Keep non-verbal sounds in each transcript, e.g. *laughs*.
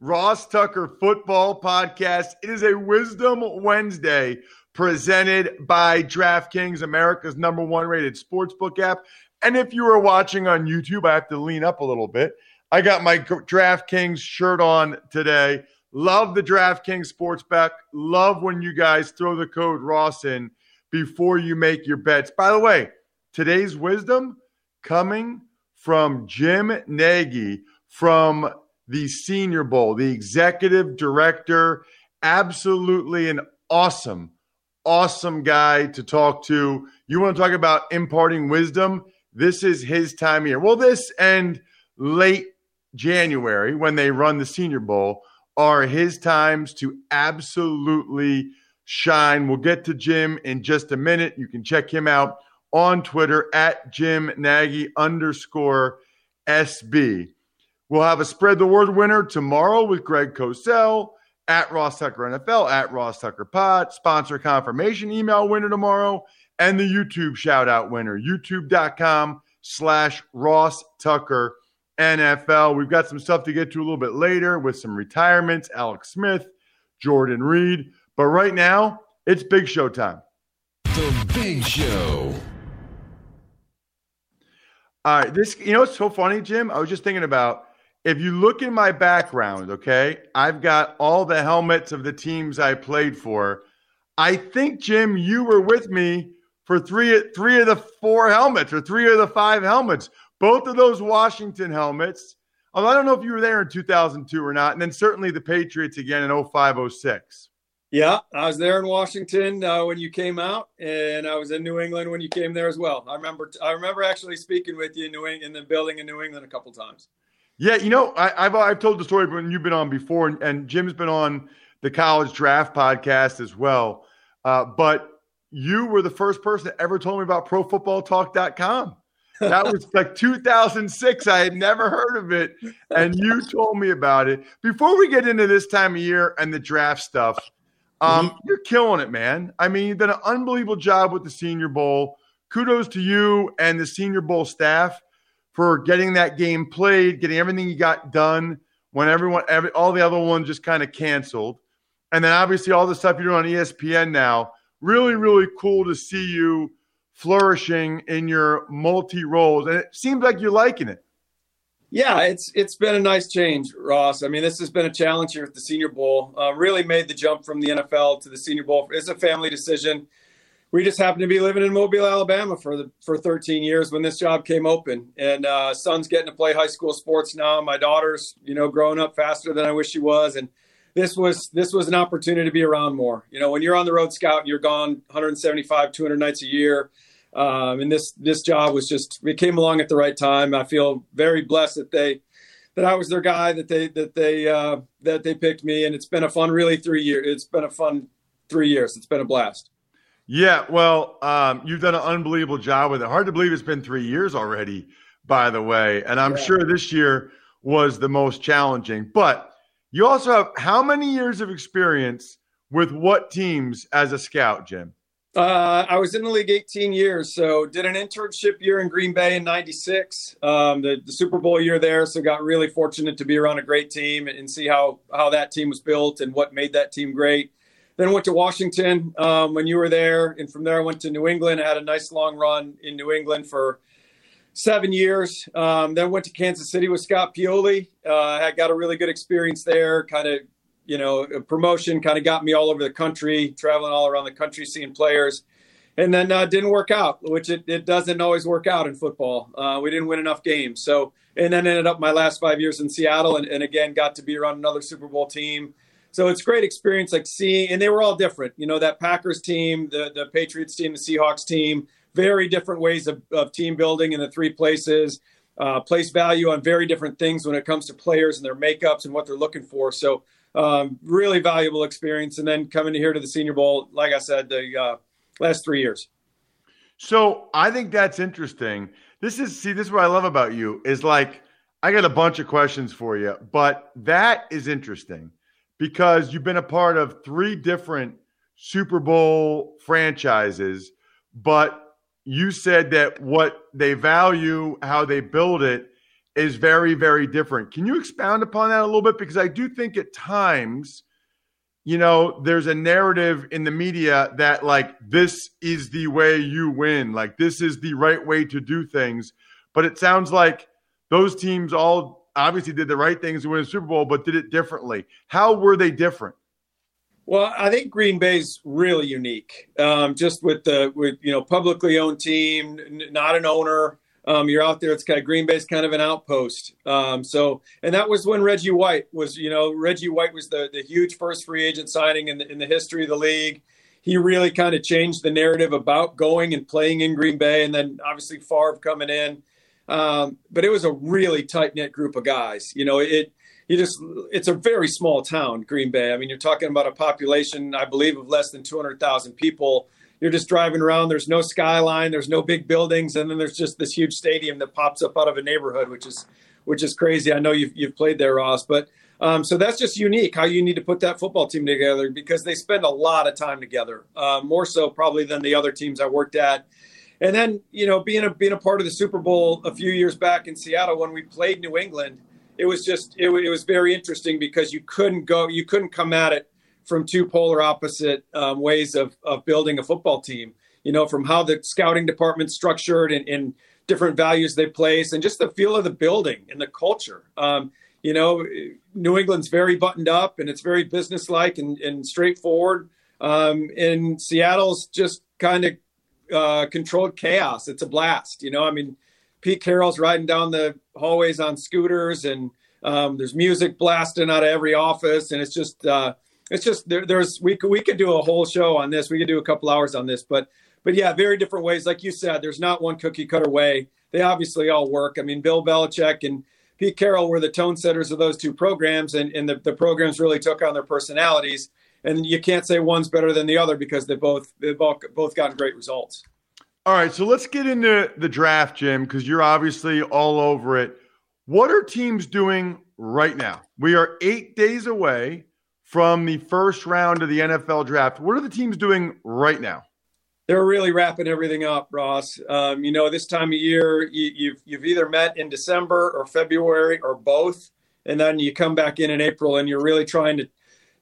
Ross Tucker Football Podcast. It is a Wisdom Wednesday presented by DraftKings, America's number one rated sportsbook app. And if you are watching on YouTube, I have to lean up a little bit. I got my DraftKings shirt on today. Love the DraftKings sports bet. Love when you guys throw the code Ross in before you make your bets. By the way, today's wisdom coming from Jim Nagy from the Senior Bowl, the executive director. Absolutely an awesome, awesome guy to talk to. You want to talk about imparting wisdom? This is his time here. Well, this and late January when they run the Senior Bowl are his times to absolutely shine. We'll get to Jim in just a minute. You can check him out on Twitter at Jim Nagy underscore SB. We'll have a spread the word winner tomorrow with Greg Cosell at Ross Tucker NFL, at Ross Tucker Pod, sponsor confirmation email winner tomorrow, and the YouTube shout out winner, youtube.com slash Ross Tucker NFL. We've got some stuff to get to a little bit later with some retirements, Alex Smith, Jordan Reed. But right now, it's big show time. The Big Show. All right, this you know it's so funny, Jim. I was just thinking about if you look in my background, okay, I've got all the helmets of the teams I played for. I think Jim, you were with me for three three of the four helmets or three of the five helmets. Both of those Washington helmets. Although I don't know if you were there in 2002 or not, and then certainly the Patriots again in 0506. Yeah, I was there in Washington uh, when you came out, and I was in New England when you came there as well. I remember, I remember actually speaking with you in, New England, in the building in New England a couple times. Yeah, you know, I, have I've told the story when you've been on before, and, and Jim's been on the College Draft podcast as well. Uh, but you were the first person that ever told me about ProFootballTalk.com. That was *laughs* like 2006. I had never heard of it, and you told me about it. Before we get into this time of year and the draft stuff, um, mm-hmm. you're killing it, man. I mean, you've done an unbelievable job with the Senior Bowl. Kudos to you and the Senior Bowl staff for getting that game played, getting everything you got done when everyone, every, all the other ones just kind of canceled. And then obviously all the stuff you're doing on ESPN now. Really, really cool to see you flourishing in your multi roles. And it seems like you're liking it. Yeah, it's it's been a nice change, Ross. I mean, this has been a challenge here at the Senior Bowl. Uh, really made the jump from the NFL to the Senior Bowl. It's a family decision. We just happened to be living in Mobile, Alabama for the for 13 years when this job came open, and uh, son's getting to play high school sports now. My daughter's, you know, growing up faster than I wish she was, and this was this was an opportunity to be around more. You know, when you're on the road scout and you're gone 175, 200 nights a year um, and this this job was just it came along at the right time. I feel very blessed that they that I was their guy that they that they uh, that they picked me, and it's been a fun really three years. It's been a fun three years. It's been a blast. Yeah, well, um, you've done an unbelievable job with it. Hard to believe it's been three years already, by the way. And I'm yeah. sure this year was the most challenging. But you also have how many years of experience with what teams as a scout, Jim? Uh, I was in the league 18 years, so did an internship year in Green Bay in '96, um, the, the, Super Bowl year there. So got really fortunate to be around a great team and, see how how that team was built and what made that team great. Then went to Washington um, when you were there, and from there I went to New England. I had a nice long run in New England for seven years. Um, then went to Kansas City with Scott Pioli. Uh, I got a really good experience there. Kind of you know, promotion kind of got me all over the country, traveling all around the country, seeing players. And then uh, didn't work out, which it, it doesn't always work out in football. Uh, we didn't win enough games. So, and then ended up my last five years in Seattle and, and again got to be around another Super Bowl team. So it's great experience, like seeing, and they were all different. You know, that Packers team, the, the Patriots team, the Seahawks team, very different ways of, of team building in the three places. Uh, place value on very different things when it comes to players and their makeups and what they're looking for. So um, really valuable experience. And then coming here to the Senior Bowl, like I said, the uh, last three years. So I think that's interesting. This is see, this is what I love about you is like I got a bunch of questions for you, but that is interesting because you've been a part of three different Super Bowl franchises, but you said that what they value, how they build it, is very, very different. Can you expound upon that a little bit? Because I do think at times, you know, there's a narrative in the media that like this is the way you win, like this is the right way to do things. But it sounds like those teams all obviously did the right things to win a Super Bowl, but did it differently. How were they different? Well, I think Green Bay's really unique, um, just with the with you know publicly owned team, not an owner um, you're out there. It's kind of Green Bay's kind of an outpost. Um, so, and that was when Reggie White was, you know, Reggie White was the the huge first free agent signing in the, in the history of the league. He really kind of changed the narrative about going and playing in Green Bay, and then obviously Favre coming in. Um, but it was a really tight knit group of guys. You know, it you just it's a very small town, Green Bay. I mean, you're talking about a population, I believe, of less than 200,000 people you're just driving around. There's no skyline. There's no big buildings, and then there's just this huge stadium that pops up out of a neighborhood, which is which is crazy. I know you've you've played there, Ross, but um, so that's just unique how you need to put that football team together because they spend a lot of time together, uh, more so probably than the other teams I worked at. And then you know being a being a part of the Super Bowl a few years back in Seattle when we played New England, it was just it, it was very interesting because you couldn't go you couldn't come at it from two polar opposite um, ways of, of building a football team. You know, from how the scouting department structured and, and different values they place, and just the feel of the building and the culture. Um, you know, New England's very buttoned up and it's very businesslike and, and straightforward. Um, and Seattle's just kind of uh, controlled chaos. It's a blast. You know, I mean, Pete Carroll's riding down the hallways on scooters and um, there's music blasting out of every office, and it's just uh, it's just there, there's we could we could do a whole show on this. We could do a couple hours on this, but but yeah, very different ways. Like you said, there's not one cookie cutter way. They obviously all work. I mean, Bill Belichick and Pete Carroll were the tone setters of those two programs, and, and the, the programs really took on their personalities. And you can't say one's better than the other because they both they both both gotten great results. All right, so let's get into the draft, Jim, because you're obviously all over it. What are teams doing right now? We are eight days away from the first round of the NFL draft. What are the teams doing right now? They're really wrapping everything up, Ross. Um, you know, this time of year, you, you've you've either met in December or February or both, and then you come back in in April, and you're really trying to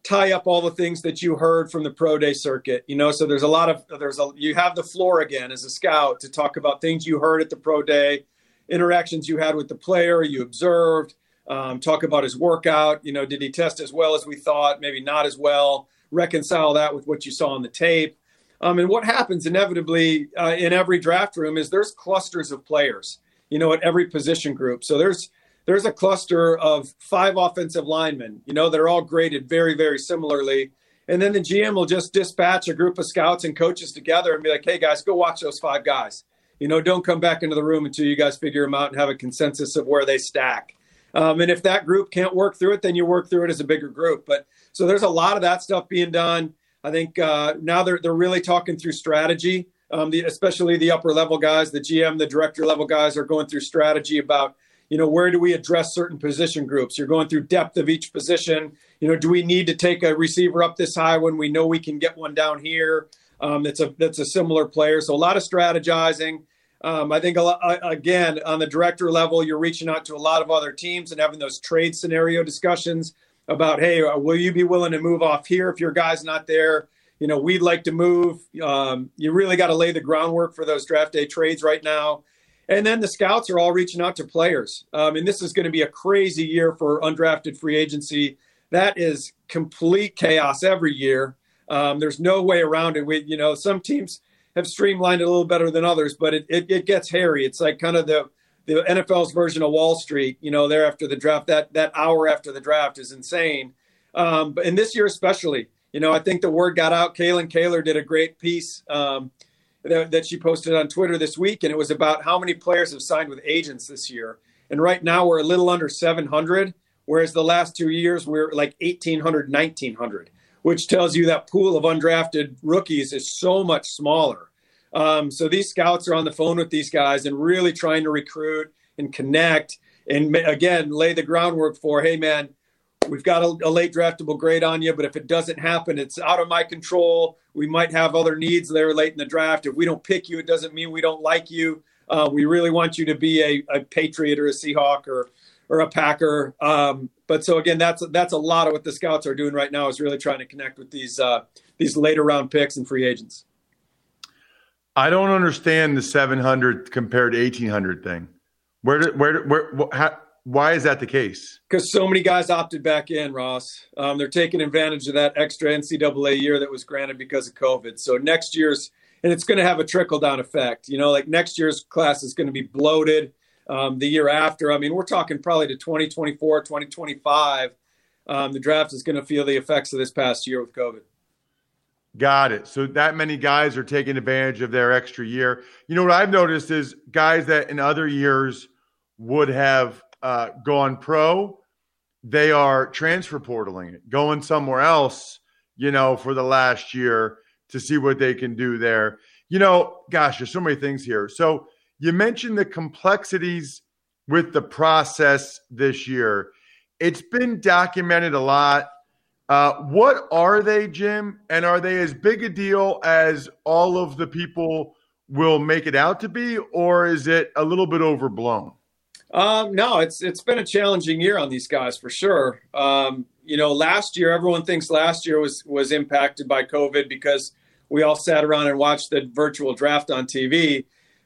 tie up all the things that you heard from the pro day circuit. You know, so there's a lot of there's a you have the floor again as a scout to talk about things you heard at the pro day, interactions you had with the player, you observed um, talk about his workout. You know, did he test as well as we thought? Maybe not as well. Reconcile that with what you saw on the tape. Um, and what happens inevitably uh, in every draft room is there's clusters of players. You know, at every position group. So there's there's a cluster of five offensive linemen. You know, that are all graded very very similarly. And then the GM will just dispatch a group of scouts and coaches together and be like, "Hey guys, go watch those five guys." You know, don't come back into the room until you guys figure them out and have a consensus of where they stack. Um, and if that group can't work through it, then you work through it as a bigger group. But so there's a lot of that stuff being done. I think uh, now they're they're really talking through strategy. Um, the, especially the upper level guys, the GM, the director level guys are going through strategy about you know where do we address certain position groups. You're going through depth of each position. You know, do we need to take a receiver up this high when we know we can get one down here? Um, that's a that's a similar player. So a lot of strategizing. Um, I think lot, again on the director level, you're reaching out to a lot of other teams and having those trade scenario discussions about, hey, uh, will you be willing to move off here if your guy's not there? You know, we'd like to move. Um, you really got to lay the groundwork for those draft day trades right now. And then the scouts are all reaching out to players. Um, and this is going to be a crazy year for undrafted free agency. That is complete chaos every year. Um, there's no way around it. We, you know, some teams have streamlined it a little better than others, but it, it, it gets hairy. It's like kind of the the NFL's version of Wall Street. You know, there after the draft, that that hour after the draft is insane. Um, but in this year especially, you know, I think the word got out. Kalyn Kahler did a great piece um, that, that she posted on Twitter this week, and it was about how many players have signed with agents this year. And right now we're a little under 700, whereas the last two years we're like 1,800, 1,900 which tells you that pool of undrafted rookies is so much smaller. Um, so these scouts are on the phone with these guys and really trying to recruit and connect and again lay the groundwork for hey man we've got a, a, late draftable grade on you but if it doesn't happen it's out of my control. We might have other needs there late in the draft. If we don't pick you it doesn't mean we don't like you. Uh, we really want you to be a, a, patriot or a seahawk or or a packer. Um, but so again, that's that's a lot of what the scouts are doing right now is really trying to connect with these uh, these later round picks and free agents. I don't understand the 700 compared to 1800 thing. Where did where where how, why is that the case? Because so many guys opted back in, Ross. Um, they're taking advantage of that extra NCAA year that was granted because of COVID. So next year's and it's going to have a trickle down effect. You know, like next year's class is going to be bloated um, the year after. I mean, we're talking probably to 2024, 2025. Um, the draft is going to feel the effects of this past year with COVID. Got it. So that many guys are taking advantage of their extra year. You know what I've noticed is guys that in other years would have uh, gone pro, they are transfer portaling it, going somewhere else. You know, for the last year to see what they can do there. You know, gosh, there's so many things here. So you mentioned the complexities with the process this year. It's been documented a lot. Uh, what are they, Jim? And are they as big a deal as all of the people will make it out to be, or is it a little bit overblown? Um, no, it's it's been a challenging year on these guys for sure. Um, you know, last year everyone thinks last year was was impacted by COVID because we all sat around and watched the virtual draft on TV.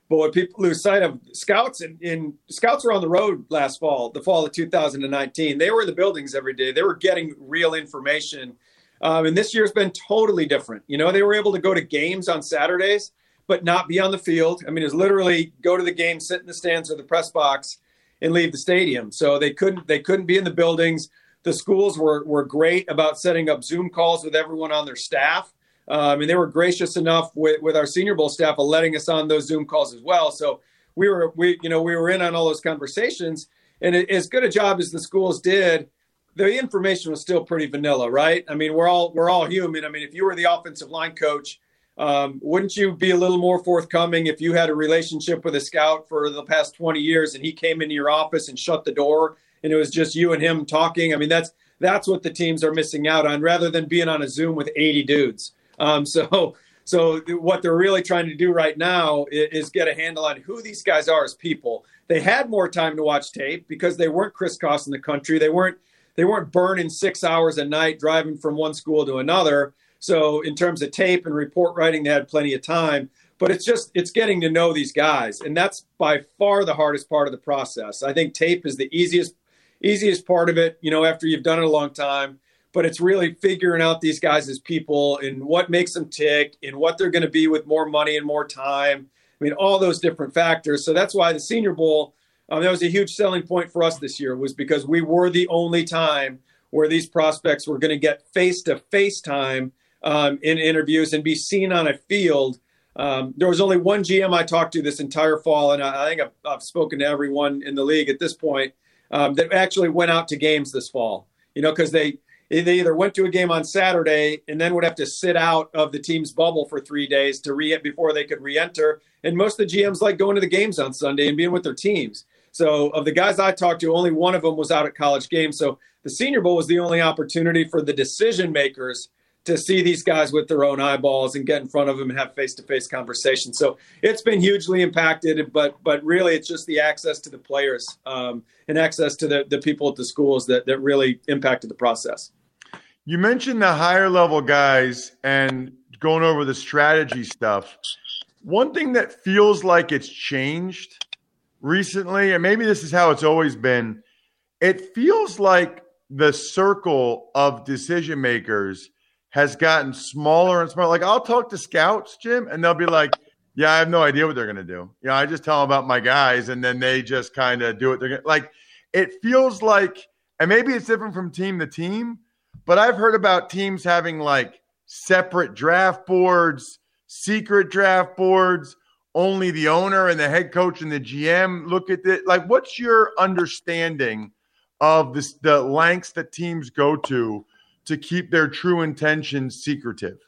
But what people lose sight of, scouts in scouts were on the road last fall, the fall of 2019. They were in the buildings every day. They were getting real information. Um, and this year's been totally different. You know, they were able to go to games on Saturdays, but not be on the field. I mean, it's literally go to the game, sit in the stands or the press box, and leave the stadium. So they couldn't they couldn't be in the buildings. The schools were were great about setting up Zoom calls with everyone on their staff. Um, and they were gracious enough with, with our Senior Bowl staff of letting us on those Zoom calls as well. So we were we you know we were in on all those conversations, and it, as good a job as the schools did, the information was still pretty vanilla, right? I mean, we're all we're all human. I mean, if you were the offensive line coach, um, wouldn't you be a little more forthcoming if you had a relationship with a scout for the past 20 years and he came into your office and shut the door and it was just you and him talking? I mean, that's that's what the teams are missing out on rather than being on a Zoom with 80 dudes. Um, so, *laughs* so what they're really trying to do right now is, is, get a handle on who these guys are as people. They had more time to watch tape because they weren't crisscrossing the country. They weren't they weren't burning six hours a night driving from one school to another. So in terms of tape and report writing, they had plenty of time. But it's just it's getting to know these guys, and that's by far the hardest part of the process. I think tape is the easiest easiest part of it. You know, after you've done it a long time but it's really figuring out these guys as people and what makes them tick and what they're going to be with more money and more time. I mean, all those different factors. So that's why the Senior Bowl, um, that was a huge selling point for us this year, was because we were the only time where these prospects were going to get face to face time um, in interviews and be seen on a field. Um, there was only one GM I talked to this entire fall, and I, I think I've, I've, spoken to everyone in the league at this point um, that actually went out to games this fall. You know, because they they either went to a game on Saturday and then would have to sit out of the team's bubble for three days to re before they could re-enter. And most of the GMs like going to the games on Sunday and being with their teams. So of the guys I talked to, only one of them was out at college games. So the Senior Bowl was the only opportunity for the decision makers to see these guys with their own eyeballs and get in front of them and have face to face conversations. So it's been hugely impacted, but but really it's just the access to the players um, and access to the, the people at the schools that, that really impacted the process. You mentioned the higher level guys and going over the strategy stuff. One thing that feels like it's changed recently, and maybe this is how it's always been, it feels like the circle of decision makers has gotten smaller and smaller. Like I'll talk to scouts, Jim, and they'll be like, "Yeah, I have no idea what they're going to do." You know, I just tell them about my guys, and then they just kind of do what they're going. Like it feels like, and maybe it's different from team to team, but I've heard about teams having like separate draft boards, secret draft boards. Only the owner and the head coach and the GM look at it. Like, what's your understanding of this, the lengths that teams go to to keep their true intentions secretive?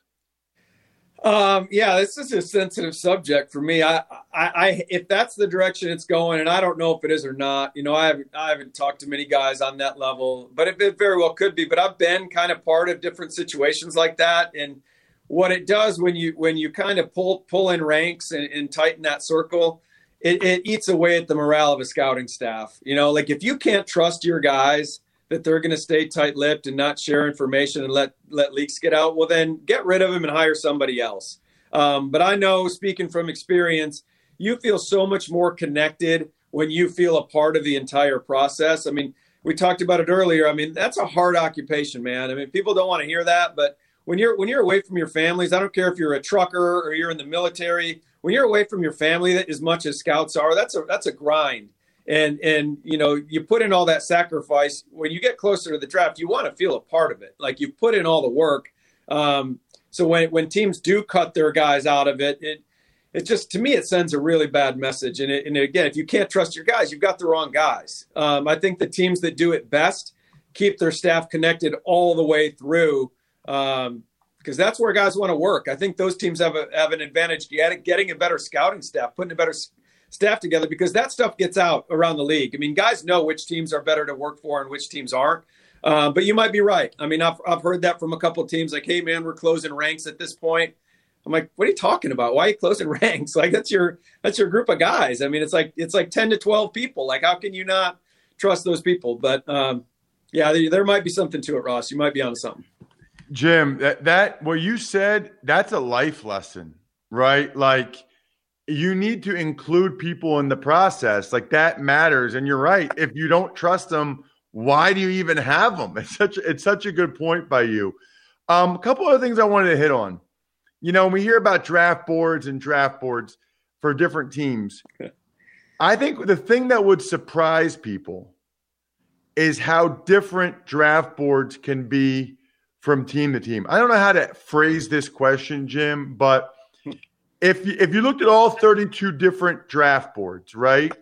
Um, yeah, this is a sensitive subject for me. I, I, I, if that's the direction it's going, and I don't know if it is or not. You know, I haven't, I haven't talked to many guys on that level, but it, it very well could be. But I've been kind of part of different situations like that, and what it does when you when you kind of pull pull in ranks and, and tighten that circle, it, it eats away at the morale of a scouting staff. You know, like if you can't trust your guys that they're going to stay tight-lipped and not share information and let let leaks get out, well then get rid of them and hire somebody else. Um, but I know, speaking from experience, you feel so much more connected when you feel a part of the entire process. I mean, we talked about it earlier. I mean, that's a hard occupation, man. I mean, people don't want to hear that, but when you're when you're away from your families, I don't care if you're a trucker or you're in the military. When you're away from your family, as much as scouts are, that's a that's a grind and and you know you put in all that sacrifice. When you get closer to the draft you want to feel a part of it. Like you've put in all the work. Um, so when when teams do cut their guys out of it it it just to me it sends a really bad message. And, it, and again if you can't trust your guys you've got the wrong guys. Um, i think the teams that do it best keep their staff connected all the way through um, because that's where guys want to work. I think those teams have a, have an advantage. Getting a better scouting staff, putting a better staff together because that stuff gets out around the league. I mean, guys know which teams are better to work for and which teams aren't. Uh, but you might be right. I mean, I've, I've heard that from a couple of teams like, hey, man, we're closing ranks at this point. I'm like, what are you talking about? Why are you closing *laughs* ranks? Like that's your that's your group of guys. I mean, it's like it's like 10 to 12 people. Like, how can you not trust those people? But um, yeah, there, there might be something to it, Ross. You might be on something. Jim, that, that what you said, that's a life lesson, right? Like you need to include people in the process. Like that matters. And you're right. If you don't trust them, why do you even have them? *laughs* It's such it's such a good point by you. Um, a couple other things I wanted to hit on. You know, when we hear about draft boards and draft boards for different teams, I think the thing that would surprise people is how different draft boards can be from team to team. I don't know how to phrase this question, Jim, but if you, if you looked at all 32 different draft boards, right?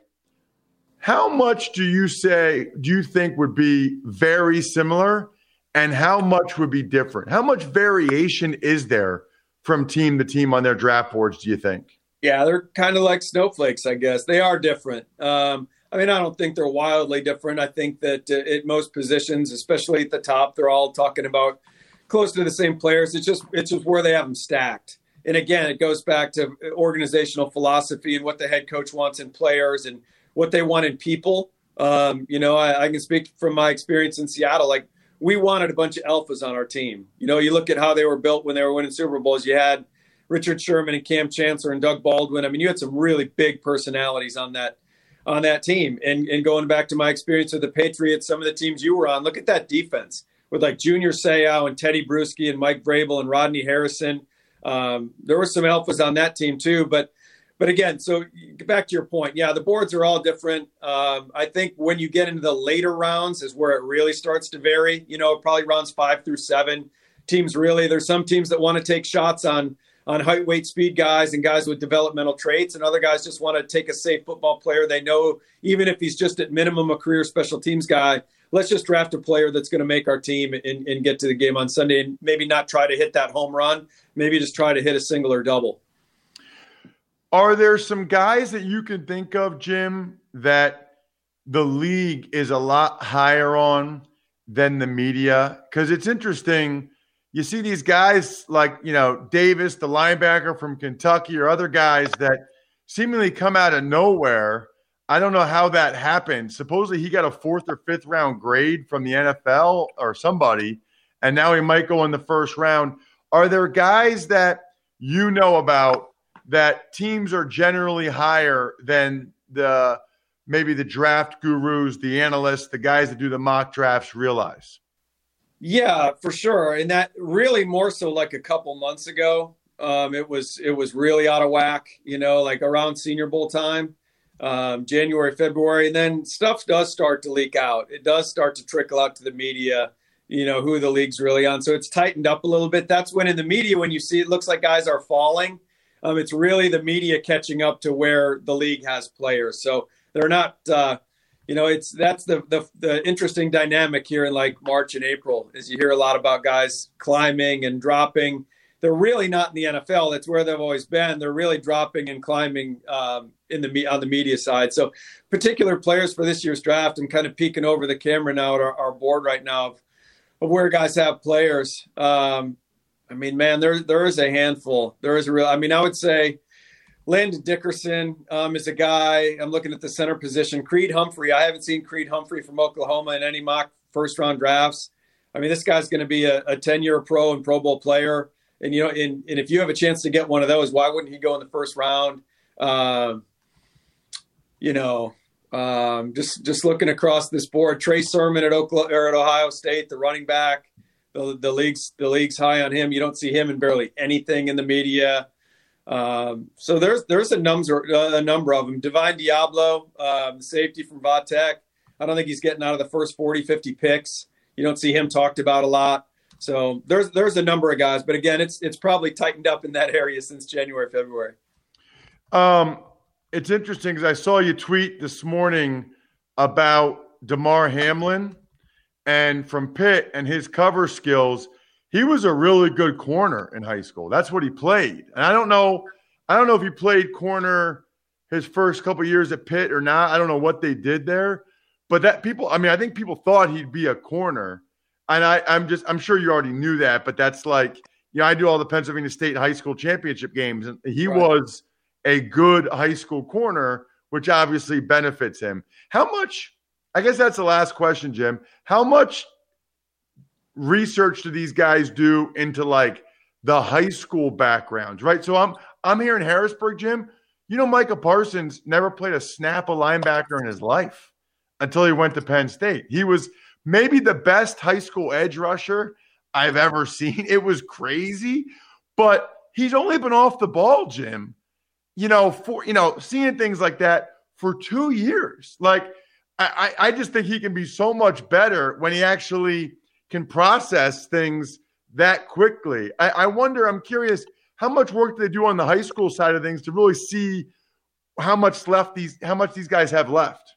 How much do you say do you think would be very similar and how much would be different? How much variation is there from team to team on their draft boards, do you think? Yeah, they're kind of like snowflakes, I guess. They are different. Um, I mean, I don't think they're wildly different. I think that uh, at most positions, especially at the top, they're all talking about close to the same players. It's just it's just where they have them stacked and again, it goes back to organizational philosophy and what the head coach wants in players and what they want in people. Um, you know, I, I, can speak from my experience in Seattle. Like we wanted a bunch of alphas on our team. You know, you look at how they were built when they were winning Super Bowls. You had Richard Sherman and Kam Chancellor and Doug Baldwin. I mean, you had some really big personalities on that on that team. And and going back to my experience with the Patriots, some of the teams you were on, look at that defense with like Junior Seau and Tedy Bruschi and Mike Vrabel and Rodney Harrison um, there were some alphas on that team too, but but again, so back to your point, yeah, the boards are all different. Um, I think when you get into the later rounds is where it really starts to vary. You know, probably rounds five through seven. Teams really, there's some teams that want to take shots on on height, weight, speed guys and guys with developmental traits, and other guys just want to take a safe football player. They know even if he's just at minimum a career special teams guy, let's just draft a player that's going to make our team and, and, get to the game on Sunday and maybe not try to hit that home run, maybe just try to hit a single or double. Are there some guys that you can think of, Jim, that the league is a lot higher on than the media? Because it's interesting. you see these guys like, you know, Davis, the linebacker from Kentucky, or other guys that seemingly come out of nowhere. I don't know how that happened. Supposedly he got a fourth or fifth round grade from the NFL or somebody, and now he might go in the first round. Are there guys that you know about that teams are generally higher than the maybe the draft gurus, the analysts, the guys that do the mock drafts realize? Yeah, for sure. And that really more so like a couple months ago. Um, it was it was really out of whack, you know, like around Senior Bowl time, um, January, February, and then stuff does start to leak out. It does start to trickle out to the media, you know, who the league's really on. So it's tightened up a little bit. That's when in the media, when you see it looks like guys are falling, um, it's really the media catching up to where the league has players. So they're not. Uh, you know, it's that's the, the the interesting dynamic here in like March and April, is you hear a lot about guys climbing and dropping. They're really not in the NFL. That's where they've always been. They're really dropping and climbing um, in the on the media side. So, particular players for this year's draft, I'm kind of peeking over the camera now at our, our board right now of, of where guys have players. Um, I mean, man, there there is a handful. There is a real. I mean, I would say Landon Dickerson um, is a guy. I'm looking at the center position. Creed Humphrey. I haven't seen Creed Humphrey from Oklahoma in any mock first round drafts. I mean, this guy's going to be a 10 year pro and Pro Bowl player. And you know, and, and if you have a chance to get one of those, why wouldn't he go in the first round? Um, you know, um, just just looking across this board, Trey Sermon at Oklahoma or at Ohio State, the running back. The, the league's the league's high on him. You don't see him in barely anything in the media. Um, so there's there's a number a number of them. Divine Deablo, um, safety from Vatech. I don't think he's getting out of the first 40, 50 picks. You don't see him talked about a lot. So there's there's a number of guys, but again, it's it's probably tightened up in that area since January, February. Um, it's interesting because I saw you tweet this morning about Damar Hamlin and from Pitt and his cover skills he was a really good corner in high school. That's what he played. And I don't know, I don't know if he played corner his first couple years at Pitt or not. I don't know what they did there. But that people, I mean, I think people thought he'd be a corner. And I, I'm just, I'm sure you already knew that, but that's like, you know, I do all the Pennsylvania State high school championship games, and he right. was a good high school corner, which obviously benefits him. How much, I guess that's the last question, Jim. How much research do these guys do into like the high school backgrounds, right? So I'm I'm here in Harrisburg, Jim. You know, Micah Parsons never played a snap of linebacker in his life until he went to Penn State. He was maybe the best high school edge rusher I've ever seen. *laughs* It was crazy, but he's only been off the ball, Jim. You know, for you know, seeing things like that for two years. Like I, I just think he can be so much better when he actually can process things that quickly. I, I wonder, I'm curious, how much work do they do on the high school side of things to really see how much left these how much these guys have left?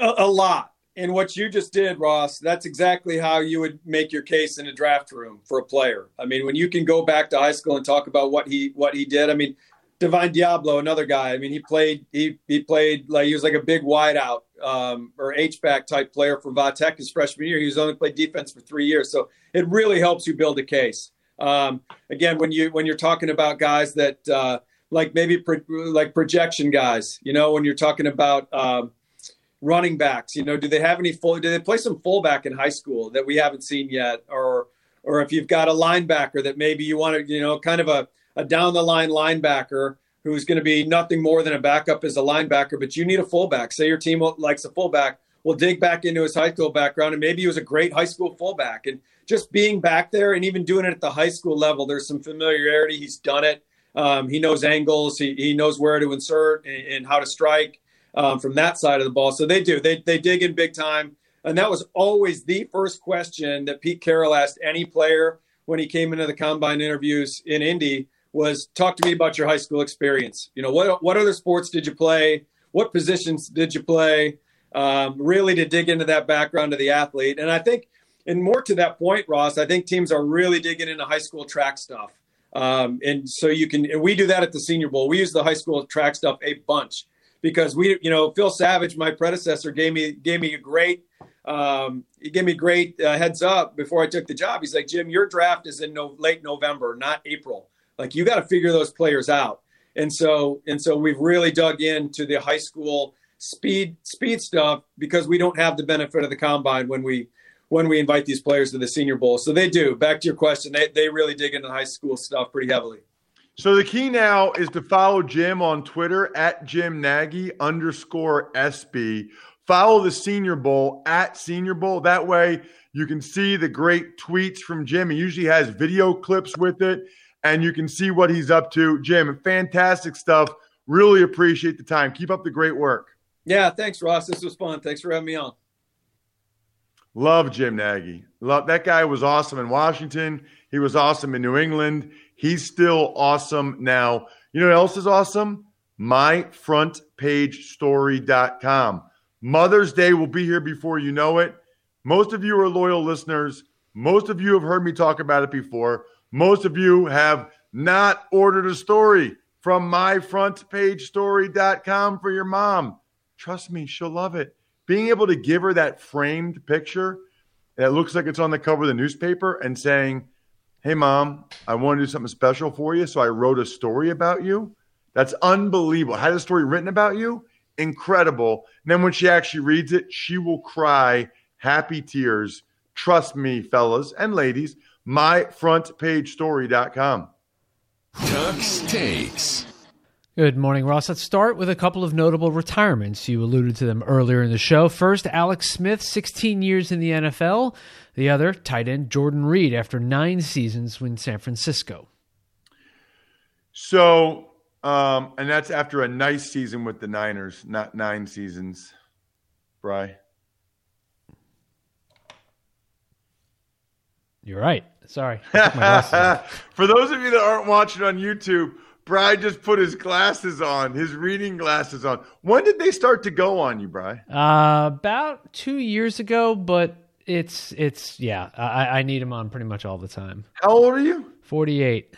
A, a lot. And what you just did, Ross, that's exactly how you would make your case in a draft room for a player. I mean, when you can go back to high school and talk about what he what he did. I mean, Divine Deablo, another guy. I mean, he played he he played like he was like a big wideout um, or H back type player for Vatech his freshman year. He was only played defense for three years, so it really helps you build a case. Um, again, when you when you're talking about guys that uh, like maybe pro, like projection guys, you know, when you're talking about um, running backs, you know, do they have any full? Do they play some fullback in high school that we haven't seen yet, or or if you've got a linebacker that maybe you want to, you know, kind of a a down the line linebacker who's going to be nothing more than a backup as a linebacker, but you need a fullback. Say your team likes a fullback, we'll dig back into his high school background, and maybe he was a great high school fullback. And just being back there and even doing it at the high school level, there's some familiarity. He's done it. Um, he knows angles. He, he knows where to insert and, and how to strike um, from that side of the ball. So they do. They, they dig in big time. And that was always the first question that Pete Carroll asked any player when he came into the combine interviews in Indy was talk to me about your high school experience. You know, what what other sports did you play? What positions did you play? Um, really to dig into that background of the athlete. And I think, and more to that point, Ross, I think teams are really digging into high school track stuff. Um, and so you can, and we do that at the Senior Bowl. We use the high school track stuff a bunch because we, you know, Phil Savage, my predecessor, gave me gave me a great um, he gave me great uh, heads up before I took the job. He's like, Jim, your draft is in no, late November, not April. Like you got to figure those players out. And so and so we've really dug into the high school speed speed stuff because we don't have the benefit of the combine when we when we invite these players to the Senior Bowl. So they do. Back to your question, they they really dig into high school stuff pretty heavily. So the key now is to follow Jim on Twitter at Jim Nagy underscore SB. Follow the Senior Bowl at Senior Bowl. That way you can see the great tweets from Jim. He usually has video clips with it, and you can see what he's up to. Jim, fantastic stuff. Really appreciate the time. Keep up the great work. Yeah, thanks, Ross. This was fun. Thanks for having me on. Love Jim Nagy. Love that guy was awesome in Washington. He was awesome in New England. He's still awesome now. You know what else is awesome? MyFrontPageStory.com. Mother's Day will be here before you know it. Most of you are loyal listeners. Most of you have heard me talk about it before. Most of you have not ordered a story from myfrontpagestory.com for your mom. Trust me, she'll love it. Being able to give her that framed picture that looks like it's on the cover of the newspaper and saying, Hey, mom, I want to do something special for you. So I wrote a story about you. That's unbelievable. I had a story written about you. Incredible. And then when she actually reads it, she will cry happy tears. Trust me, fellas and ladies, myfrontpagestory.com. Tux takes. Good morning, Ross. Let's start with a couple of notable retirements. You alluded to them earlier in the show. First, Alex Smith, 16 years in the NFL. The other, tight end Jordan Reed, after nine seasons in San Francisco. So, um, and that's after a nice season with the Niners, not nine seasons, Bry. You're right. Sorry. I took my glasses off. *laughs* For those of you that aren't watching on YouTube, Bry just put his glasses on, his reading glasses on. When did they start to go on you, Bry? Uh, about two years ago, but it's it's yeah. I, I need them on pretty much all the time. How old are you? Forty eight.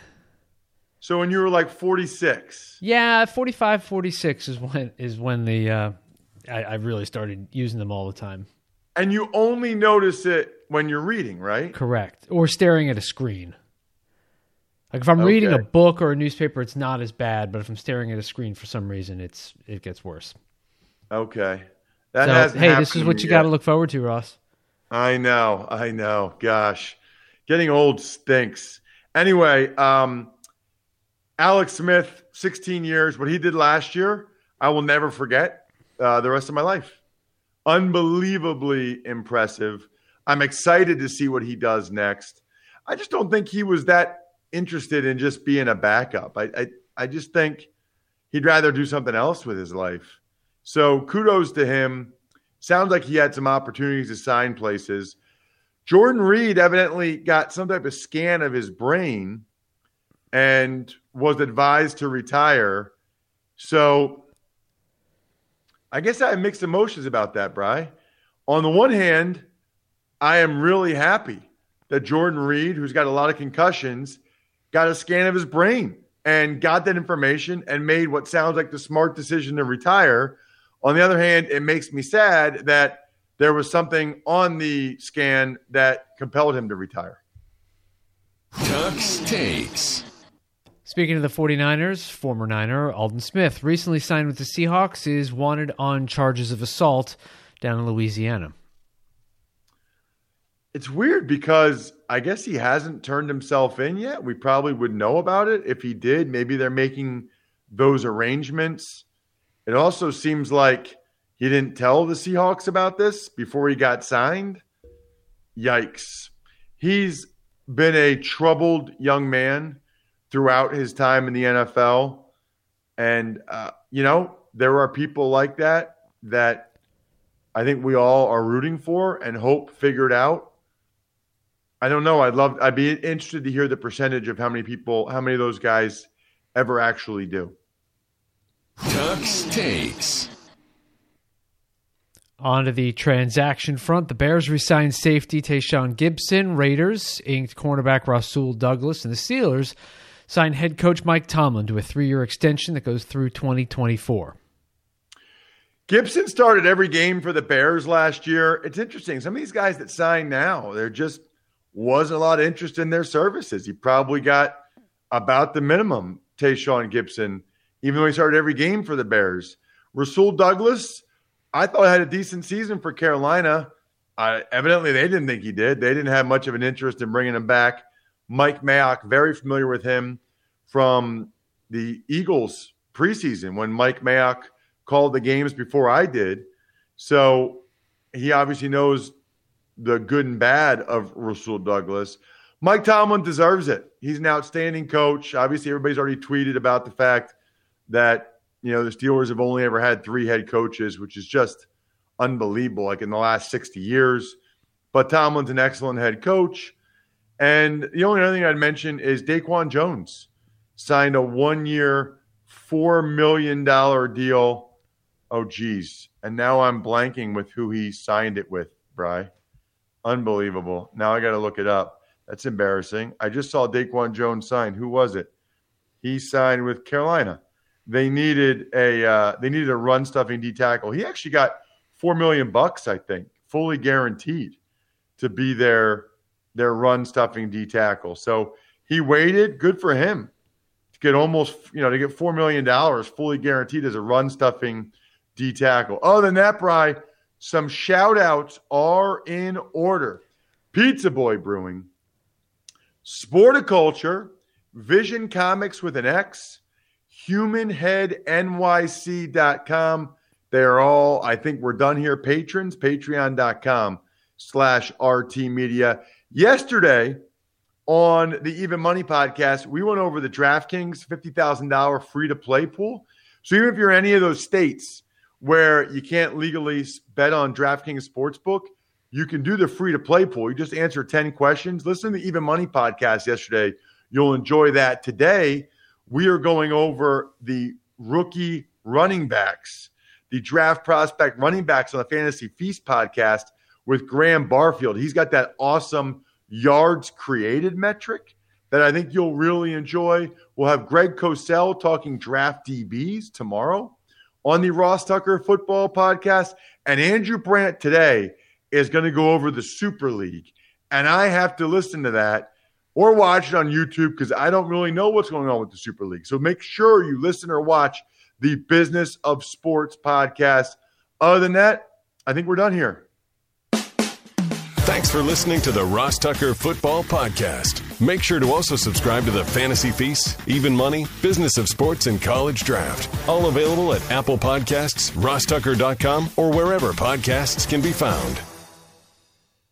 So when you were like 46. Yeah, 45, 46 is when is when the uh, I, I really started using them all the time. And you only notice it when you're reading, right? Correct. Or staring at a screen. Like if I'm reading a book or a newspaper, it's not as bad. But if I'm staring at a screen for some reason, it's it gets worse. Okay. That So hey, this is what you got to look forward to, Ross. I know, I know. Gosh, getting old stinks. Anyway, um, Alex Smith, 16 years. What he did last year, I will never forget uh, the rest of my life. Unbelievably impressive. I'm excited to see what he does next. I just don't think he was that interested in just being a backup. I, I, I just think he'd rather do something else with his life. So kudos to him. Sounds like he had some opportunities to sign places. Jordan Reed evidently got some type of scan of his brain and was advised to retire. So I guess I have mixed emotions about that, Bry. On the one hand, I am really happy that Jordan Reed, who's got a lot of concussions, got a scan of his brain and got that information and made what sounds like the smart decision to retire. On the other hand, it makes me sad that there was something on the scan that compelled him to retire. Tux takes. Speaking of the 49ers, former Niner Aldon Smith recently signed with the Seahawks is wanted on charges of assault down in Louisiana. It's weird because I guess he hasn't turned himself in yet. We probably would know about it if he did. Maybe they're making those arrangements. It also seems like he didn't tell the Seahawks about this before he got signed. Yikes. He's been a troubled young man throughout his time in the NFL. And, uh, you know, there are people like that that I think we all are rooting for and hope figured out. I don't know. I'd love, I'd be interested to hear the percentage of how many people, how many of those guys ever actually do. Tux takes. On to the transaction front, the Bears re-signed safety Tashaun Gipson, Raiders inked cornerback Rasul Douglas, and the Steelers signed head coach Mike Tomlin to a three-year extension that goes through 2024. Gipson started every game for the Bears last year. It's interesting. Some of these guys that sign now, there just wasn't a lot of interest in their services. He probably got about the minimum, Tashaun Gipson, even though he started every game for the Bears. Rasul Douglas, I thought had a decent season for Carolina. Uh, evidently, they didn't think he did. They didn't have much of an interest in bringing him back. Mike Mayock, very familiar with him from the Eagles preseason when Mike Mayock – called the games before I did. So he obviously knows the good and bad of Rasul Douglas. Mike Tomlin deserves it. He's an outstanding coach. Obviously, everybody's already tweeted about the fact that, you know, the Steelers have only ever had three head coaches, which is just unbelievable, like in the last 60 years. But Tomlin's an excellent head coach. And the only other thing I'd mention is Daquan Jones signed a one year, $4 million deal Oh, geez. And now I'm blanking with who he signed it with, Bry. Unbelievable. Now I got to look it up. That's embarrassing. I just saw Daquan Jones sign. Who was it? He signed with Carolina. They needed a uh, they needed a run stuffing D tackle. He actually got four million bucks, I think, fully guaranteed to be their their run stuffing D tackle. So he waited. Good for him to get almost you know to get four million dollars fully guaranteed as a run stuffing D tackle. Other than that, Bry, some shout outs are in order. Pizza Boy Brewing, Sporticulture, Vision Comics with an X, HumanHeadNYC.com. They're all, I think we're done here. Patrons, patreon.com slash RT Media. Yesterday on the Even Money podcast, we went over the DraftKings $50,000 free to play pool. So even if you're in any of those states, where you can't legally bet on DraftKings Sportsbook, you can do the free to play pool. You just answer 10 questions. Listen to the Even Money podcast yesterday. You'll enjoy that. Today, we are going over the rookie running backs, the draft prospect running backs on the Fantasy Feast podcast with Graham Barfield. He's got that awesome yards created metric that I think you'll really enjoy. We'll have Greg Cosell talking draft DBs tomorrow on the Ross Tucker Football Podcast. And Andrew Brandt today is going to go over the Super League. And I have to listen to that or watch it on YouTube because I don't really know what's going on with the Super League. So make sure you listen or watch the Business of Sports podcast. Other than that, I think we're done here. Thanks for listening to the Ross Tucker Football Podcast. Make sure to also subscribe to the Fantasy Feast, Even Money, Business of Sports, and College Draft. All available at Apple Podcasts, rosstucker.com, or wherever podcasts can be found.